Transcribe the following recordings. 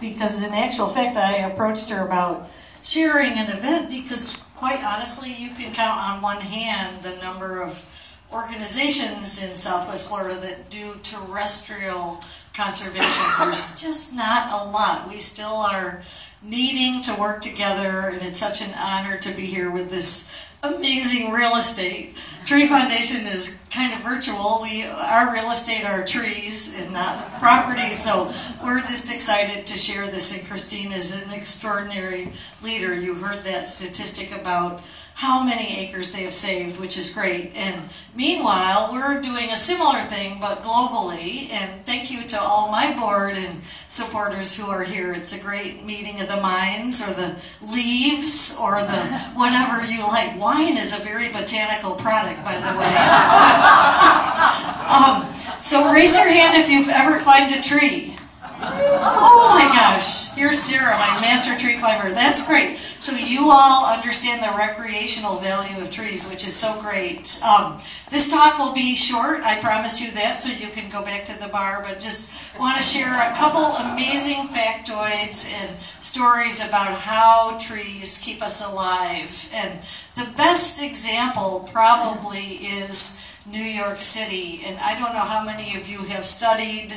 because in actual fact I approached her about sharing an event because quite honestly you can count on one hand the number of organizations in southwest Florida that do terrestrial conservation. There's just not a lot. We still are needing to work together and it's such an honor to be here with this amazing real estate. Tree Foundation is kind of virtual. We our real estate are trees and not property, so we're just excited to share this. And Christine is an extraordinary leader. You heard that statistic about how many acres they have saved, which is great. And meanwhile, we're doing a similar thing, but globally. And thank you to all my board and supporters who are here. It's a great meeting of the minds, or the leaves, or the whatever you like. Wine is a very botanical product, by the way. um, so raise your hand if you've ever climbed a tree. Oh my gosh, here's Sarah, my master tree climber. That's great. So you all understand the recreational value of trees, which is so great. Um, this talk will be short, I promise you that, so you can go back to the bar, but just want to share a couple amazing factoids and stories about how trees keep us alive. And the best example probably is New York City. And I don't know how many of you have studied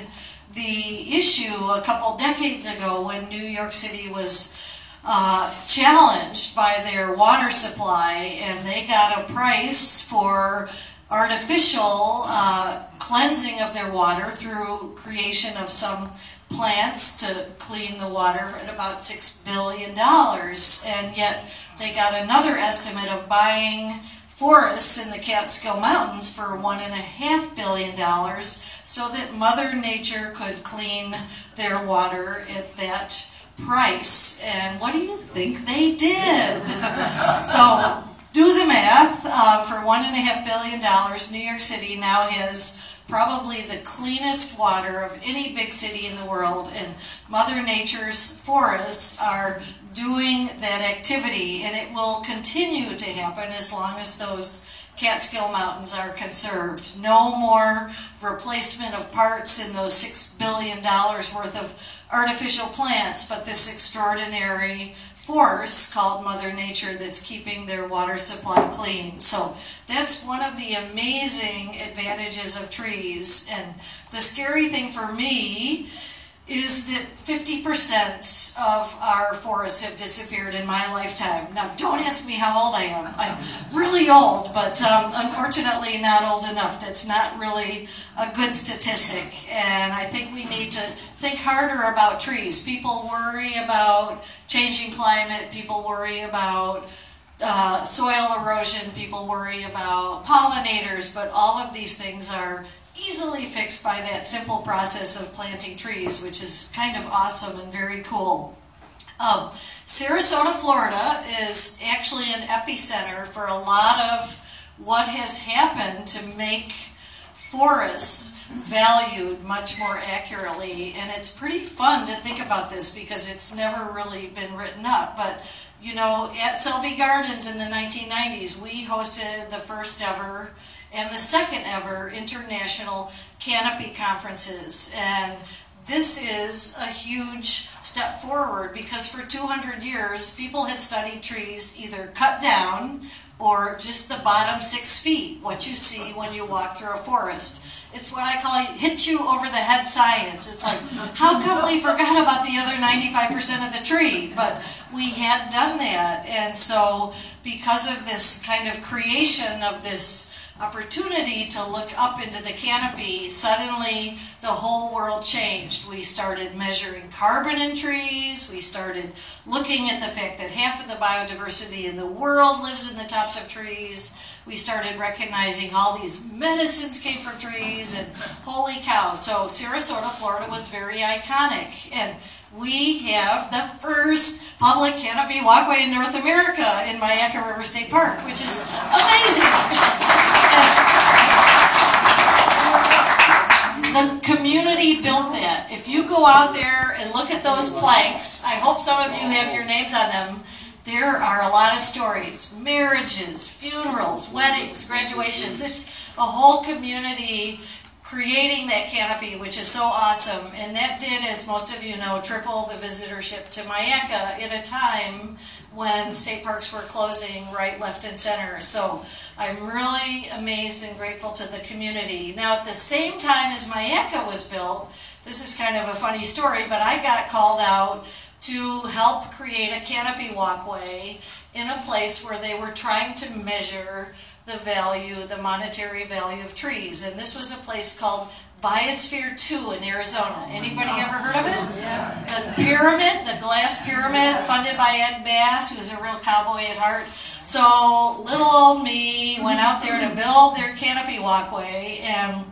the issue a couple decades ago when New York City was uh, challenged by their water supply and they got a price for artificial uh, cleansing of their water through creation of some plants to clean the water at about $6 billion. And yet they got another estimate of buying forests in the Catskill Mountains for one and a half billion dollars so that Mother Nature could clean their water at that price. And what do you think they did? so do the math. Um, for one and a half billion dollars, New York City now has probably the cleanest water of any big city in the world, and Mother Nature's forests are doing that activity, and it will continue to happen as long as those Catskill Mountains are conserved. No more replacement of parts in those $6 billion worth of artificial plants, but this extraordinary force called Mother Nature that's keeping their water supply clean. So that's one of the amazing advantages of trees. And the scary thing for me is that 50% of our forests have disappeared in my lifetime. Now, don't ask me how old I am. I'm really old, but um, unfortunately not old enough. That's not really a good statistic. And I think we need to think harder about trees. People worry about changing climate, people worry about uh, soil erosion, people worry about pollinators, but all of these things are easily fixed by that simple process of planting trees, which is kind of awesome and very cool. Um, Sarasota, Florida is actually an epicenter for a lot of what has happened to make forests valued much more accurately. And it's pretty fun to think about this because it's never really been written up. But, you know, at Selby Gardens in the 1990s, we hosted the first ever and the second ever international canopy conferences. And this is a huge step forward because for 200 years, people had studied trees either cut down or just the bottom six feet, what you see when you walk through a forest. It's what I call hit you over the head science. It's like, how come we forgot about the other 95% of the tree? But we had done that. And so, because of this kind of creation of this opportunity to look up into the canopy, suddenly the whole world changed. We started measuring carbon in trees. We started looking at the fact that half of the biodiversity in the world lives in the tops of trees. We started recognizing all these medicines came from trees, and holy cow. So, Sarasota, Florida was very iconic. And we have the first public canopy walkway in North America in Myakka River State Park, which is amazing. the community built that. If you go out there and look at those planks, I hope some of you have your names on them. There are a lot of stories marriages, funerals, weddings, graduations. It's a whole community creating that canopy, which is so awesome. And that did, as most of you know, triple the visitorship to Myakka at a time when state parks were closing right, left, and center. So I'm really amazed and grateful to the community. Now, at the same time as Myakka was built, this is kind of a funny story, but I got called out to help create a canopy walkway in a place where they were trying to measure the value, the monetary value of trees. And this was a place called Biosphere 2 in Arizona. Anybody ever heard of it? The pyramid, the glass pyramid, funded by Ed Bass, who's a real cowboy at heart. So little old me went out there to build their canopy walkway, and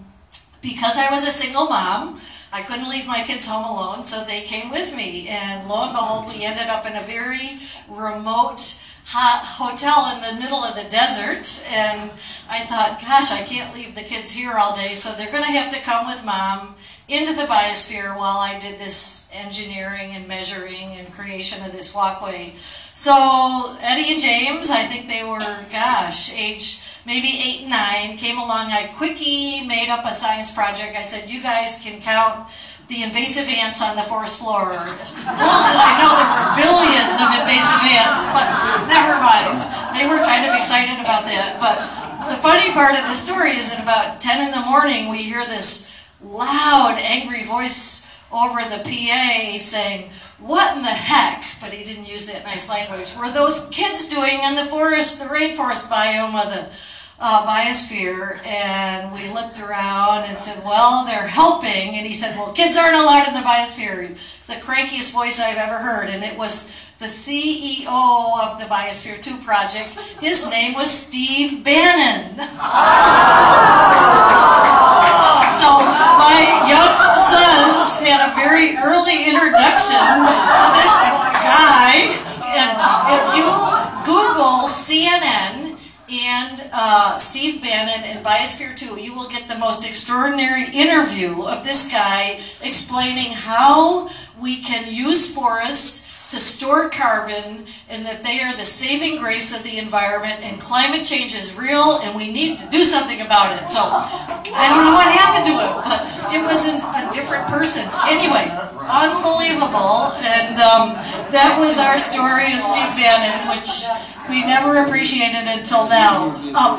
because I was a single mom, I couldn't leave my kids home alone, so they came with me. And lo and behold, we ended up in a very remote hot hotel in the middle of the desert. And I thought, gosh, I can't leave the kids here all day, so they're going to have to come with mom into the biosphere while I did this engineering and measuring and creation of this walkway. So Eddie and James, I think they were, gosh, age maybe eight and nine, came along. I quickie made up a science project. I said, you guys can count the invasive ants on the forest floor. Little did I know there were billions of invasive ants, but never mind. They were kind of excited about that. But the funny part of the story is at about 10 in the morning, we hear this loud, angry voice over the PA saying, What in the heck? But he didn't use that nice language. Were those kids doing in the forest, the rainforest biome of the uh, biosphere, and we looked around and said, "Well, they're helping." And he said, "Well, kids aren't allowed in the biosphere." It's the crankiest voice I've ever heard, and it was the CEO of the Biosphere 2 project. His name was Steve Bannon. so my young sons had a very early introduction to this guy, and if you Google CNN and uh, Steve Bannon and Biosphere 2, you will get the most extraordinary interview of this guy explaining how we can use forests to store carbon and that they are the saving grace of the environment and climate change is real and we need to do something about it. So I don't know what happened to him, but it was a, a different person. Anyway, unbelievable. And um, that was our story of Steve Bannon, which we never appreciated until now. Um,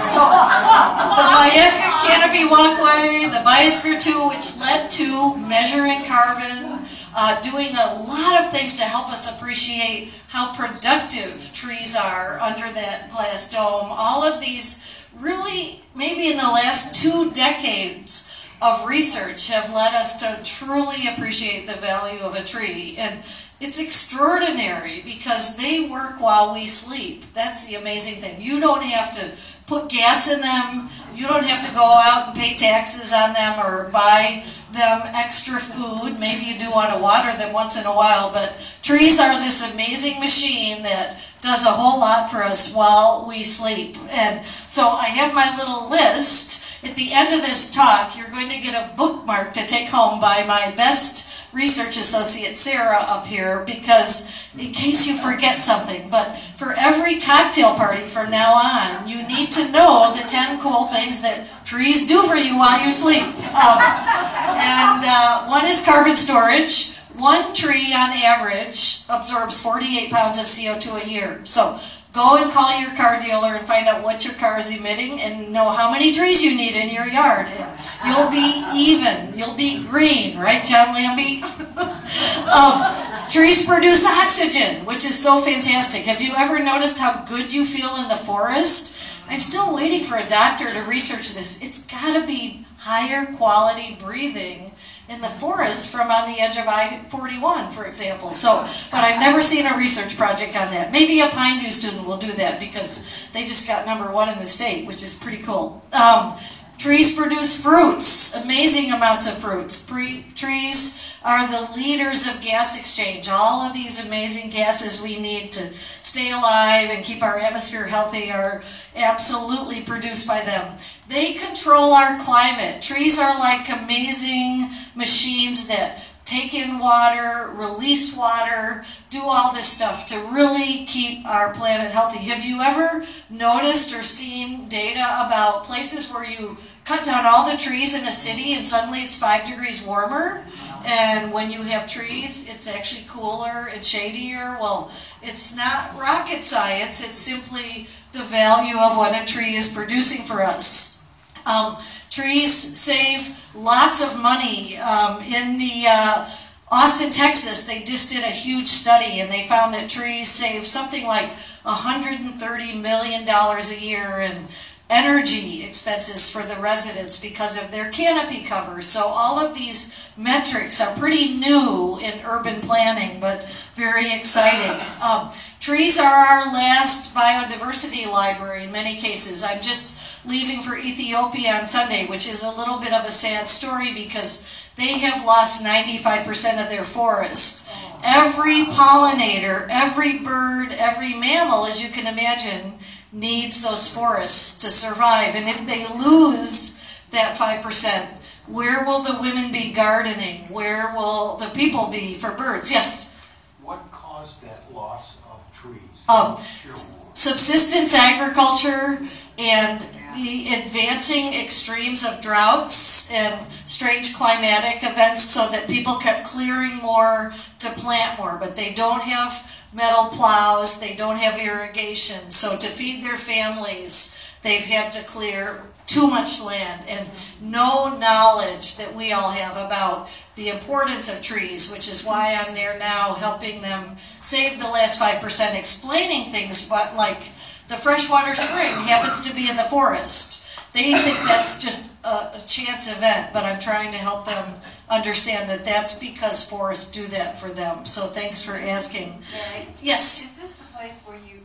so the Myakka Canopy Walkway, the Biosphere 2, which led to measuring carbon, uh, doing a lot of things to help us appreciate how productive trees are under that glass dome. All of these really, maybe in the last two decades, of research have led us to truly appreciate the value of a tree. And it's extraordinary because they work while we sleep. That's the amazing thing. You don't have to put gas in them. You don't have to go out and pay taxes on them or buy them extra food. Maybe you do want to water them once in a while, but trees are this amazing machine that does a whole lot for us while we sleep. And so I have my little list at the end of this talk, you're going to get a bookmark to take home by my best research associate, Sarah, up here, because in case you forget something. But for every cocktail party from now on, you need to know the 10 cool things that trees do for you while you sleep. Um, and uh, one is carbon storage. One tree on average absorbs 48 pounds of CO2 a year. So Go and call your car dealer and find out what your car is emitting and know how many trees you need in your yard. You'll be even. You'll be green, right, John Lambie? um, trees produce oxygen, which is so fantastic. Have you ever noticed how good you feel in the forest? I'm still waiting for a doctor to research this. It's got to be higher quality breathing in the forest from on the edge of I-41, for example. So, but I've never seen a research project on that. Maybe a Pineview student will do that because they just got number one in the state, which is pretty cool. Um, trees produce fruits, amazing amounts of fruits. Pre- trees are the leaders of gas exchange. All of these amazing gases we need to stay alive and keep our atmosphere healthy are absolutely produced by them. They control our climate. Trees are like amazing machines that take in water, release water, do all this stuff to really keep our planet healthy. Have you ever noticed or seen data about places where you cut down all the trees in a city and suddenly it's five degrees warmer. And when you have trees, it's actually cooler and shadier. Well, it's not rocket science, it's simply the value of what a tree is producing for us. Um, trees save lots of money. Um, in the uh, Austin, Texas, they just did a huge study and they found that trees save something like $130 million a year in energy expenses for the residents because of their canopy cover. So all of these metrics are pretty new in urban planning, but very exciting. Um, trees are our last biodiversity library in many cases. I'm just leaving for Ethiopia on Sunday, which is a little bit of a sad story because they have lost 95% of their forest. Every pollinator, every bird, every mammal, as you can imagine, needs those forests to survive. And if they lose that 5%, where will the women be gardening? Where will the people be for birds? Yes? What caused that loss of trees? Um, subsistence agriculture and the advancing extremes of droughts and strange climatic events so that people kept clearing more to plant more, but they don't have metal plows, they don't have irrigation. So to feed their families, they've had to clear too much land and no knowledge that we all have about the importance of trees, which is why I'm there now helping them save the last 5%, explaining things but like the freshwater spring happens to be in the forest. They think that's just a, a chance event, but I'm trying to help them understand that that's because forests do that for them. So thanks for asking. Mary, Yes. Is this the place where you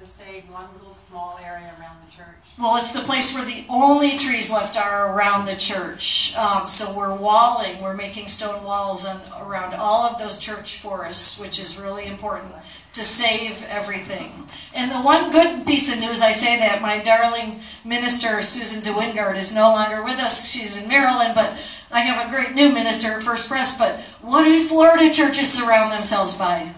to save one little small area around the church? Well, it's the place where the only trees left are around the church. Um, so we're walling, we're making stone walls around all of those church forests, which is really important to save everything. And the one good piece of news, I say that my darling minister, Susan DeWingard, is no longer with us. She's in Maryland, but I have a great new minister at First Pres. But what do Florida churches surround themselves by?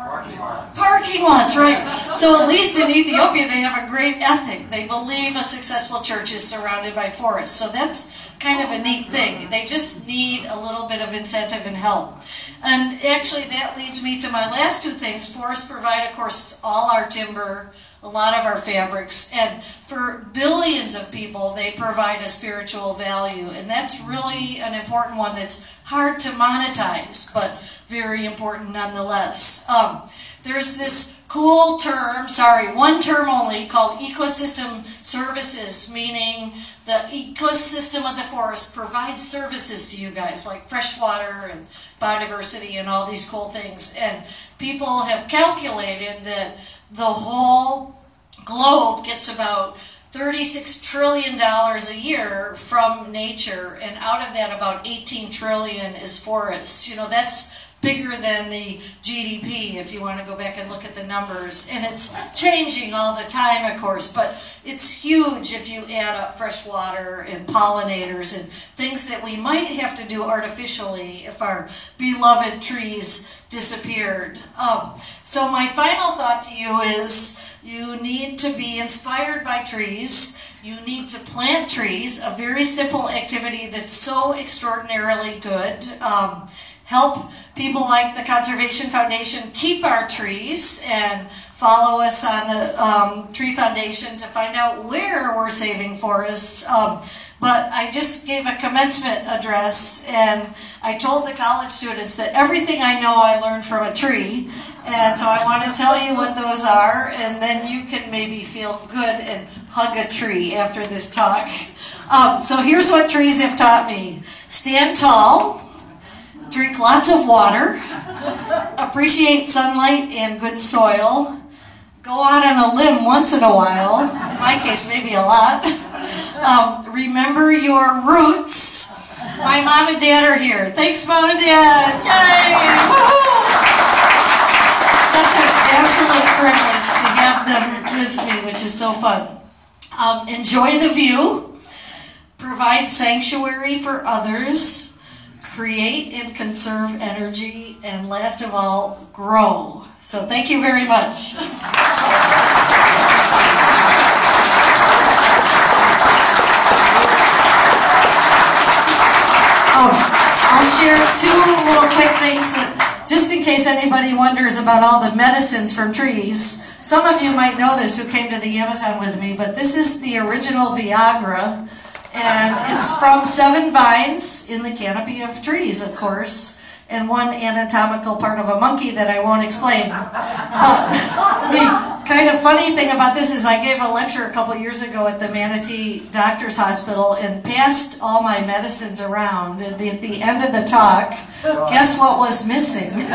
Parking lot. Parking lots, right? So at least in Ethiopia, they have a great ethic. They believe a successful church is surrounded by forests. So that's kind of a neat thing. They just need a little bit of incentive and help. And actually, that leads me to my last two things. Forests provide, of course, all our timber, a lot of our fabrics, and for billions of people, they provide a spiritual value. And that's really an important one that's hard to monetize, but very important nonetheless. Um, there's this cool term, sorry, one term only, called ecosystem services, meaning the ecosystem of the forest provides services to you guys, like fresh water and biodiversity and all these cool things. And people have calculated that the whole globe gets about $36 trillion a year from nature, and out of that, about 18 trillion is forests. You know, that's bigger than the GDP if you want to go back and look at the numbers. And it's changing all the time, of course, but it's huge if you add up fresh water and pollinators and things that we might have to do artificially if our beloved trees disappeared. Um, so, my final thought to you is you need to be inspired by trees. You need to plant trees, a very simple activity that's so extraordinarily good. Um, help people like the Conservation Foundation keep our trees and follow us on the um, Tree Foundation to find out where we're saving forests. Um, but I just gave a commencement address and I told the college students that everything I know I learned from a tree. And so I want to tell you what those are, and then you can maybe feel good and hug a tree after this talk. Um, so here's what trees have taught me stand tall, drink lots of water, appreciate sunlight and good soil, go out on a limb once in a while, in my case, maybe a lot. Um, remember your roots. My mom and dad are here. Thanks, mom and dad. Yay! Woo-hoo! Such an absolute privilege to have them with me, which is so fun. Um, enjoy the view. Provide sanctuary for others create and conserve energy, and last of all, grow. So thank you very much. Oh, I'll share two little quick things that, just in case anybody wonders about all the medicines from trees. Some of you might know this who came to the Amazon with me, but this is the original Viagra and it's from seven vines in the canopy of trees, of course and one anatomical part of a monkey that I won't explain. The kind of funny thing about this is I gave a lecture a couple years ago at the Manatee Doctors Hospital and passed all my medicines around. And at the end of the talk, guess what was missing? and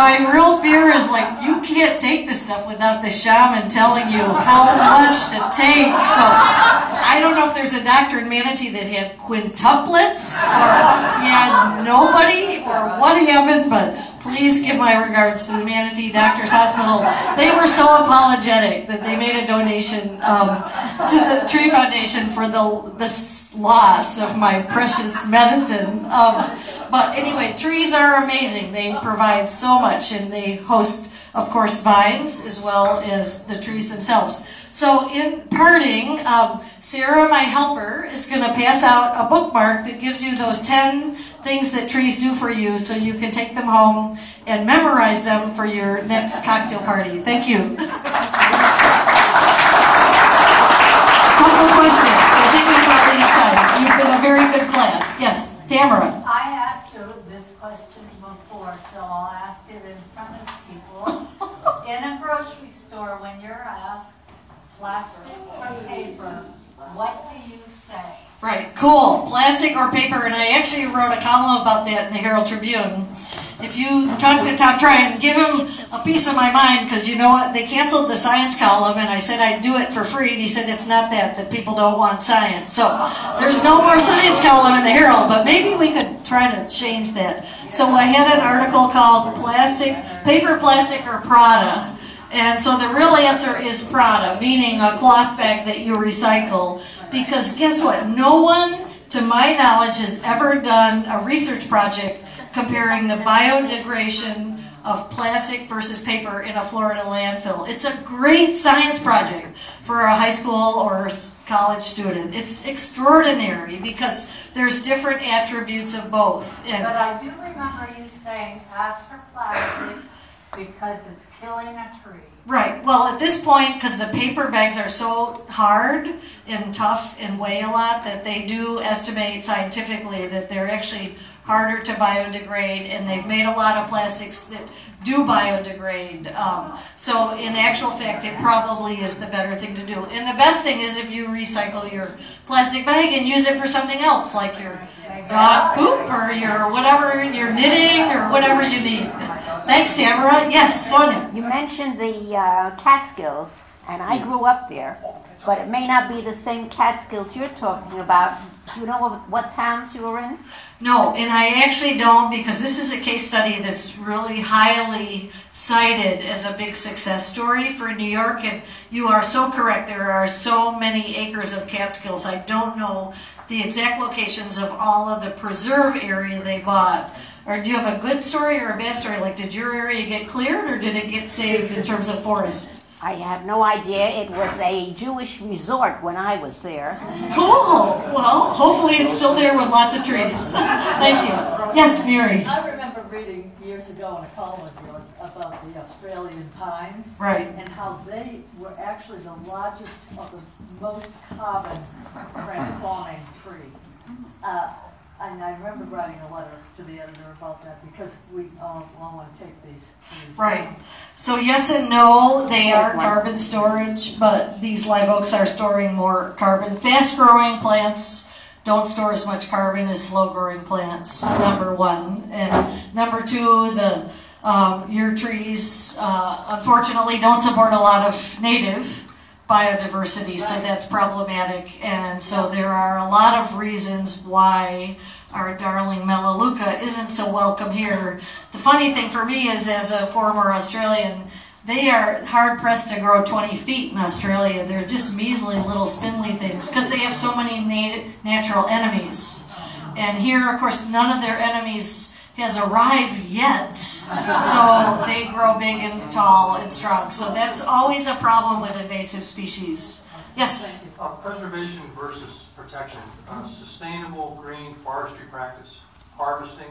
my real fear is like, can't take this stuff without the shaman telling you how much to take. So I don't know if there's a doctor in Manatee that had quintuplets or had nobody or what happened, but please give my regards to the Manatee Doctors Hospital. They were so apologetic that they made a donation um, to the Tree Foundation for the, the loss of my precious medicine. Um, but anyway, trees are amazing. They provide so much and they host of course, vines as well as the trees themselves. So, in parting, um, Sarah, my helper, is going to pass out a bookmark that gives you those 10 things that trees do for you so you can take them home and memorize them for your next cocktail party. Thank you. Couple questions. I think we've already enough time. You've been a very good class. Yes, Tamara. I you this question before, so I'll ask it in front of people. In a grocery store, when you're asked plastic or paper, what do you say? Right, cool. Plastic or paper, and I actually wrote a column about that in the Herald Tribune. If you talk to Tom Tryon, give him a piece of my mind, because you know what? They canceled the science column, and I said I'd do it for free, and he said it's not that, that people don't want science. So there's no more science column in the Herald, but maybe we could try to change that. So I had an article called Plastic, Paper, Plastic, or Prada. And so the real answer is Prada, meaning a cloth bag that you recycle. Because guess what? No one, to my knowledge, has ever done a research project comparing the biodegradation of plastic versus paper in a Florida landfill. It's a great science project for a high school or college student. It's extraordinary because there's different attributes of both. And but I do remember you saying ask for plastic because it's killing a tree. Right. Well, at this point, because the paper bags are so hard and tough and weigh a lot, that they do estimate scientifically that they're actually harder to biodegrade, and they've made a lot of plastics that do biodegrade. Um, so, in actual fact, it probably is the better thing to do. And the best thing is if you recycle your plastic bag and use it for something else, like your dog poop or your whatever, your knitting or whatever you need. Thanks, Tamara. Yes, Sonia. You mentioned the uh, Catskills, and I grew up there, but it may not be the same Catskills you're talking about. Do you know what towns you were in? No, and I actually don't because this is a case study that's really highly cited as a big success story for New York. And you are so correct. There are so many acres of Catskills. I don't know the exact locations of all of the preserve area they bought. Or do you have a good story or a bad story? Like, did your area get cleared or did it get saved in terms of forest? I have no idea. It was a Jewish resort when I was there. Cool. Well, hopefully it's still there with lots of trees. Thank you. Yes, Mary. I remember reading years ago in a column of yours about the Australian pines. Right. And how they were actually the largest of the most carbon transforming tree. Uh, and I remember writing a letter to the editor about that because we all, all want to take these. these right. So yes and no, they are carbon storage, but these live oaks are storing more carbon. Fast-growing plants don't store as much carbon as slow-growing plants. Number one, and number two, the um, your trees uh, unfortunately don't support a lot of native biodiversity, so that's problematic. And so there are a lot of reasons why our darling Melaleuca isn't so welcome here. The funny thing for me is, as a former Australian, they are hard pressed to grow 20 feet in Australia. They're just measly little spindly things because they have so many nat- natural enemies. And here, of course, none of their enemies has arrived yet. So they grow big and tall and strong. So that's always a problem with invasive species. Yes? Uh, preservation versus protection, uh, sustainable green forestry practice, harvesting,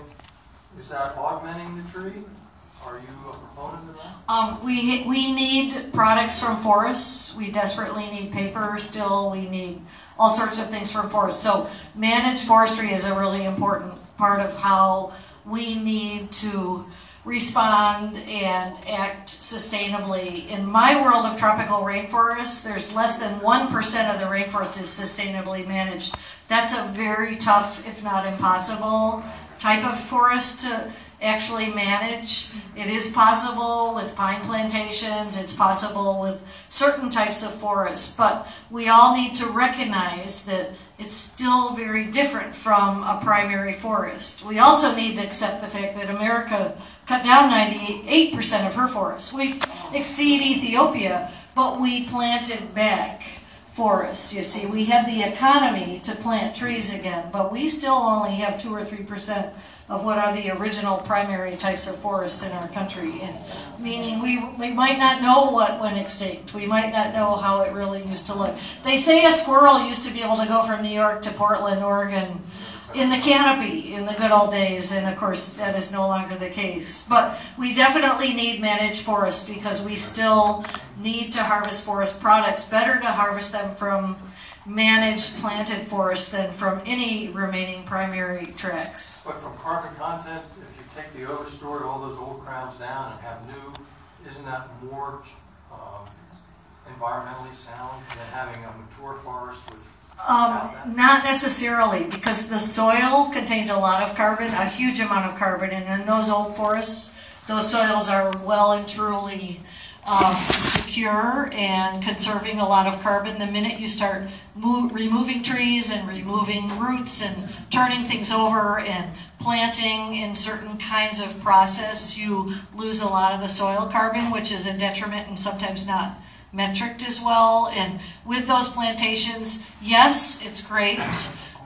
is that augmenting the tree? Are you a proponent of that? Um, we, we need products from forests. We desperately need paper still. We need all sorts of things from forests. So managed forestry is a really important part of how we need to respond and act sustainably. In my world of tropical rainforests, there's less than 1% of the rainforest is sustainably managed. That's a very tough, if not impossible, type of forest to actually manage. It is possible with pine plantations, it's possible with certain types of forests, but we all need to recognize that it's still very different from a primary forest. We also need to accept the fact that America cut down 98% of her forests. We exceed Ethiopia, but we planted back forests. You see, we have the economy to plant trees again, but we still only have 2 or 3% of what are the original primary types of forests in our country. And meaning we, we might not know what went extinct. We might not know how it really used to look. They say a squirrel used to be able to go from New York to Portland, Oregon in the canopy in the good old days, and of course that is no longer the case. But we definitely need managed forests because we still need to harvest forest products. Better to harvest them from managed planted forest than from any remaining primary tracks. But from carbon content, if you take the overstory, all those old crowns down and have new, isn't that more um, environmentally sound than having a mature forest with Um, not necessarily, because the soil contains a lot of carbon, a huge amount of carbon, and in those old forests, those soils are well and truly um, secure and conserving a lot of carbon. The minute you start mo- removing trees and removing roots and turning things over and planting in certain kinds of process, you lose a lot of the soil carbon, which is a detriment and sometimes not metriced as well. And with those plantations, yes, it's great,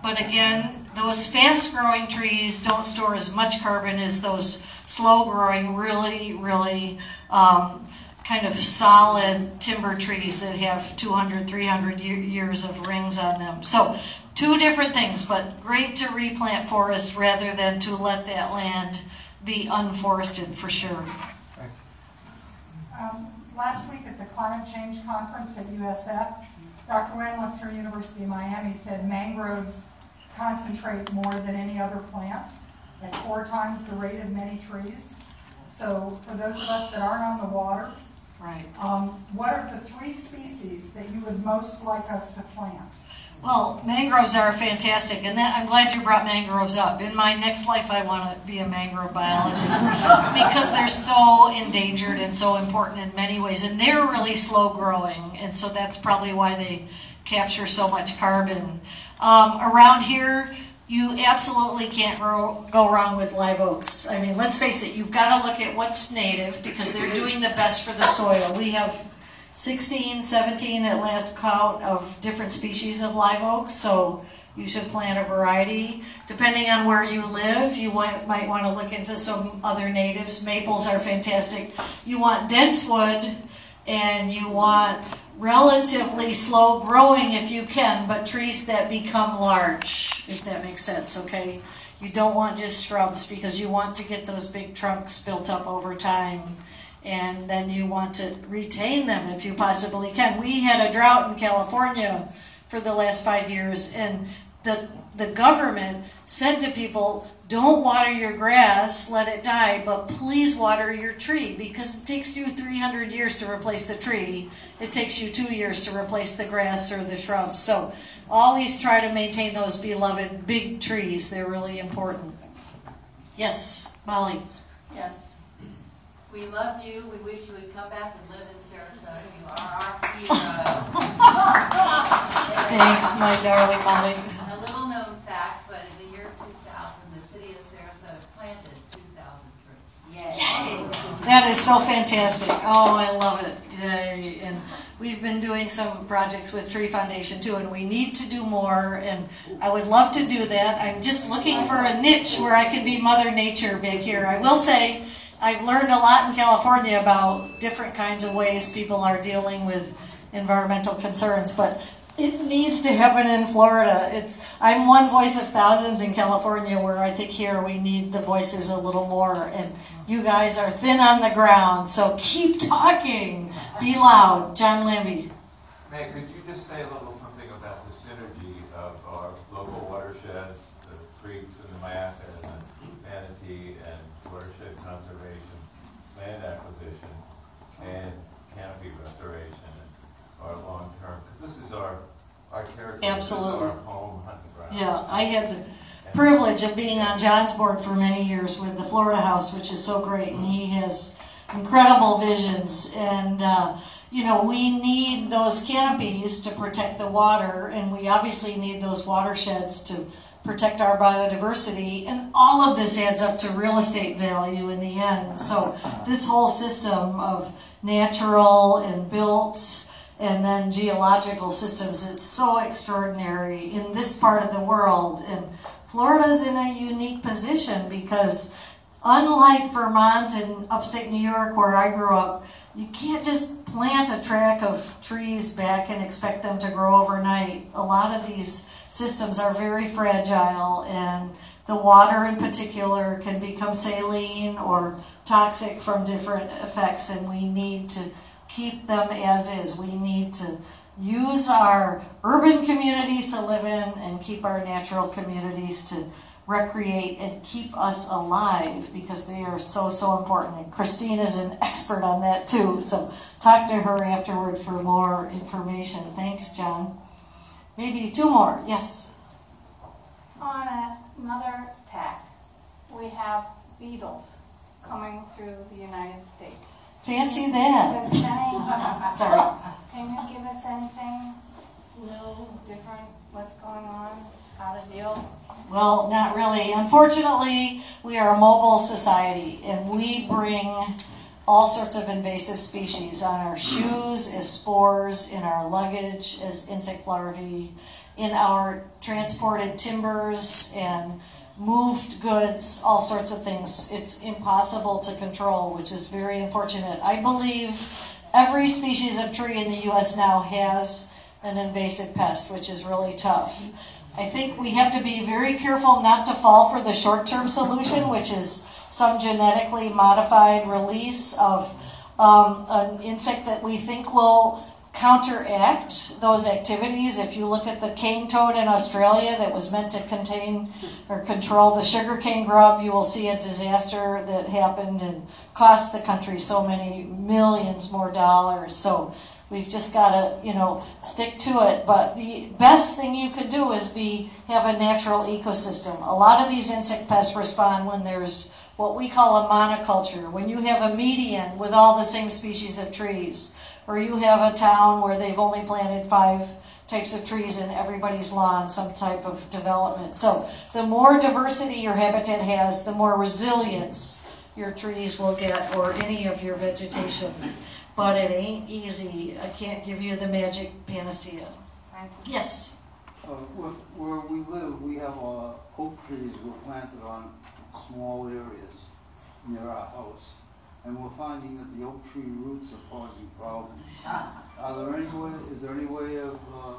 but again, those fast growing trees don't store as much carbon as those slow growing, really, really um, kind of solid timber trees that have 200, 300 years of rings on them. So, two different things, but great to replant forest rather than to let that land be unforested for sure. Um, Last week at the climate change conference at USF, Dr. Wendlister, University of Miami, said mangroves concentrate more than any other plant, at four times the rate of many trees. So for those of us that aren't on the water, Right. um, what are the three species that you would most like us to plant? Well, mangroves are fantastic, and that, I'm glad you brought mangroves up. In my next life, I want to be a mangrove biologist because they're so endangered and so important in many ways, and they're really slow growing, and so that's probably why they capture so much carbon. Um, around here, you absolutely can't ro- go wrong with live oaks. I mean, let's face it, you've got to look at what's native because they're doing the best for the soil. We have 16, 17 at last count of different species of live oaks, so you should plant a variety. Depending on where you live, you might, might want to look into some other natives. Maples are fantastic. You want dense wood and you want relatively slow growing if you can, but trees that become large, if that makes sense, okay? You don't want just shrubs because you want to get those big trunks built up over time and then you want to retain them if you possibly can. We had a drought in California for the last five years, and the the government said to people, "Don't water your grass, let it die, but please water your tree because it takes you 300 years to replace the tree. It takes you two years to replace the grass or the shrubs. So always try to maintain those beloved big trees. They're really important." Yes, Molly. Yes. We love you. We wish you would come back and live in Sarasota. You are our hero. Thanks, my darling Molly. A little known fact, but in the year 2000, the city of Sarasota planted 2,000 trees. Yay. That is so fantastic. Oh, I love it. Yay. And we've been doing some projects with Tree Foundation too, and we need to do more. And I would love to do that. I'm just looking for a niche where I can be Mother Nature back here. I will say, I've learned a lot in California about different kinds of ways people are dealing with environmental concerns, but It needs to happen in Florida. It's I'm one voice of thousands in California, where I think here we need the voices a little more. And you guys are thin on the ground, so keep talking. Be loud, John Lambie. Meg, could you just say a little something about the synergy of our local watersheds, the creeks and the Mac and the Manatee and watershed conservation, land acquisition, and canopy restoration and our long-term, because this is our, our territory. This is Absolutely. our home hunting ground. Yeah, I had the privilege of being on John's board for many years with the Florida House, which is so great, and he has incredible visions. And uh, you know, we need those canopies to protect the water, and we obviously need those watersheds to protect our biodiversity. And all of this adds up to real estate value in the end. So this whole system of natural and built and then geological systems is so extraordinary in this part of the world. And Florida's in a unique position because, unlike Vermont and upstate New York, where I grew up, you can't just plant a tract of trees back and expect them to grow overnight. A lot of these systems are very fragile, and the water in particular can become saline or toxic from different effects, and we need to keep them as is. We need to use our urban communities to live in and keep our natural communities to recreate and keep us alive because they are so so important. And christine is an expert on that too. So talk to her afterward for more information. Thanks john. Maybe two more. Yes. On another tack, we have beetles coming through the United States. Fancy that Does any, sorry can you give us anything new, different, what's going on, how to deal? Well, not really. Unfortunately, we are a mobile society and we bring all sorts of invasive species on our shoes as spores, in our luggage as insect larvae, in our transported timbers and moved goods, all sorts of things. It's impossible to control, which is very unfortunate. I believe every species of tree in the US now has an invasive pest, which is really tough. I think we have to be very careful not to fall for the short term solution, which is some genetically modified release of um, an insect that we think will counteract those activities. If you look at the cane toad in Australia that was meant to contain or control the sugarcane grub, you will see a disaster that happened and cost the country so many millions more dollars. So we've just got to, you know, stick to it. But the best thing you could do is be have a natural ecosystem. A lot of these insect pests respond when there's what we call a monoculture, when you have a median with all the same species of trees, or you have a town where they've only planted five types of trees in everybody's lawn, some type of development. So the more diversity your habitat has, the more resilience your trees will get, or any of your vegetation. But it ain't easy. I can't give you the magic panacea. Yes. Uh, where, where we live, we have, uh, oak trees were planted on small areas near our house. And we're finding that the oak tree roots are causing problems. Are there any way, is there any way of, uh,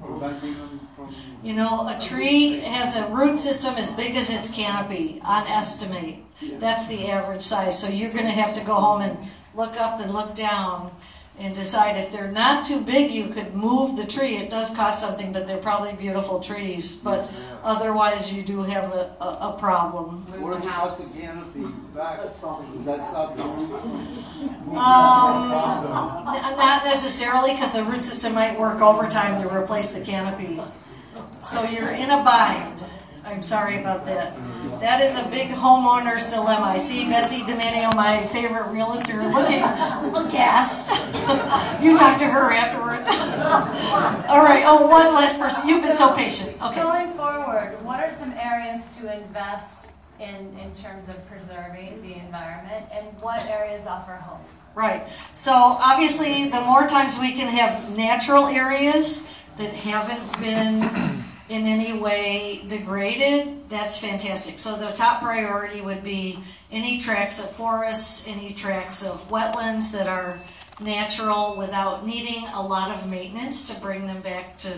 preventing them from? You know, a tree has a root system as big as its canopy, on estimate. That's the average size. So you're going to have to go home and look up and look down and decide if they're not too big, you could move the tree. It does cost something, but they're probably beautiful trees. But otherwise, you do have a, a, a problem. What if we the canopy back? Does that stop the root? Um, n- not necessarily, because the root system might work overtime to replace the canopy. So you're in a bind. I'm sorry about that. That is a big homeowner's dilemma. I see Betsy Dominio, my favorite realtor, looking aghast. you talk to her afterward. All right. Oh, one last person. You've been so patient. Okay. Going forward, what are some areas to invest in, in terms of preserving the environment, and what areas offer hope? Right. So obviously, the more times we can have natural areas that haven't been in any way degraded, that's fantastic. So the top priority would be any tracts of forests, any tracts of wetlands that are natural without needing a lot of maintenance to bring them back to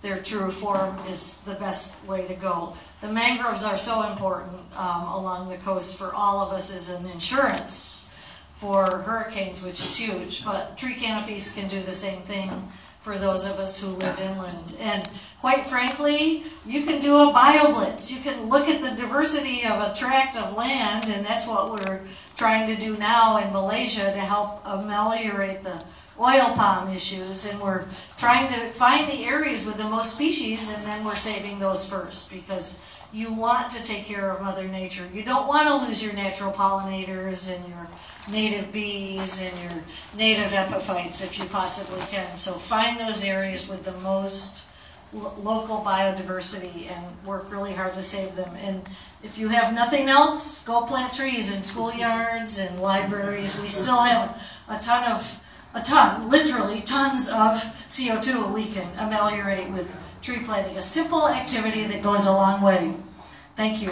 their true form is the best way to go. The mangroves are so important um, along the coast for all of us as an insurance for hurricanes, which is huge. But tree canopies can do the same thing for those of us who live inland. And quite frankly, you can do a bioblitz. You can look at the diversity of a tract of land, and that's what we're trying to do now in Malaysia to help ameliorate the oil palm issues. And we're trying to find the areas with the most species, and then we're saving those first because you want to take care of Mother Nature. You don't want to lose your natural pollinators and your native bees and your native epiphytes if you possibly can. So find those areas with the most lo- local biodiversity and work really hard to save them. And if you have nothing else, go plant trees in schoolyards and libraries. We still have a ton of, a ton, literally tons of CO2 we can ameliorate with tree planting. A simple activity that goes a long way. Thank you.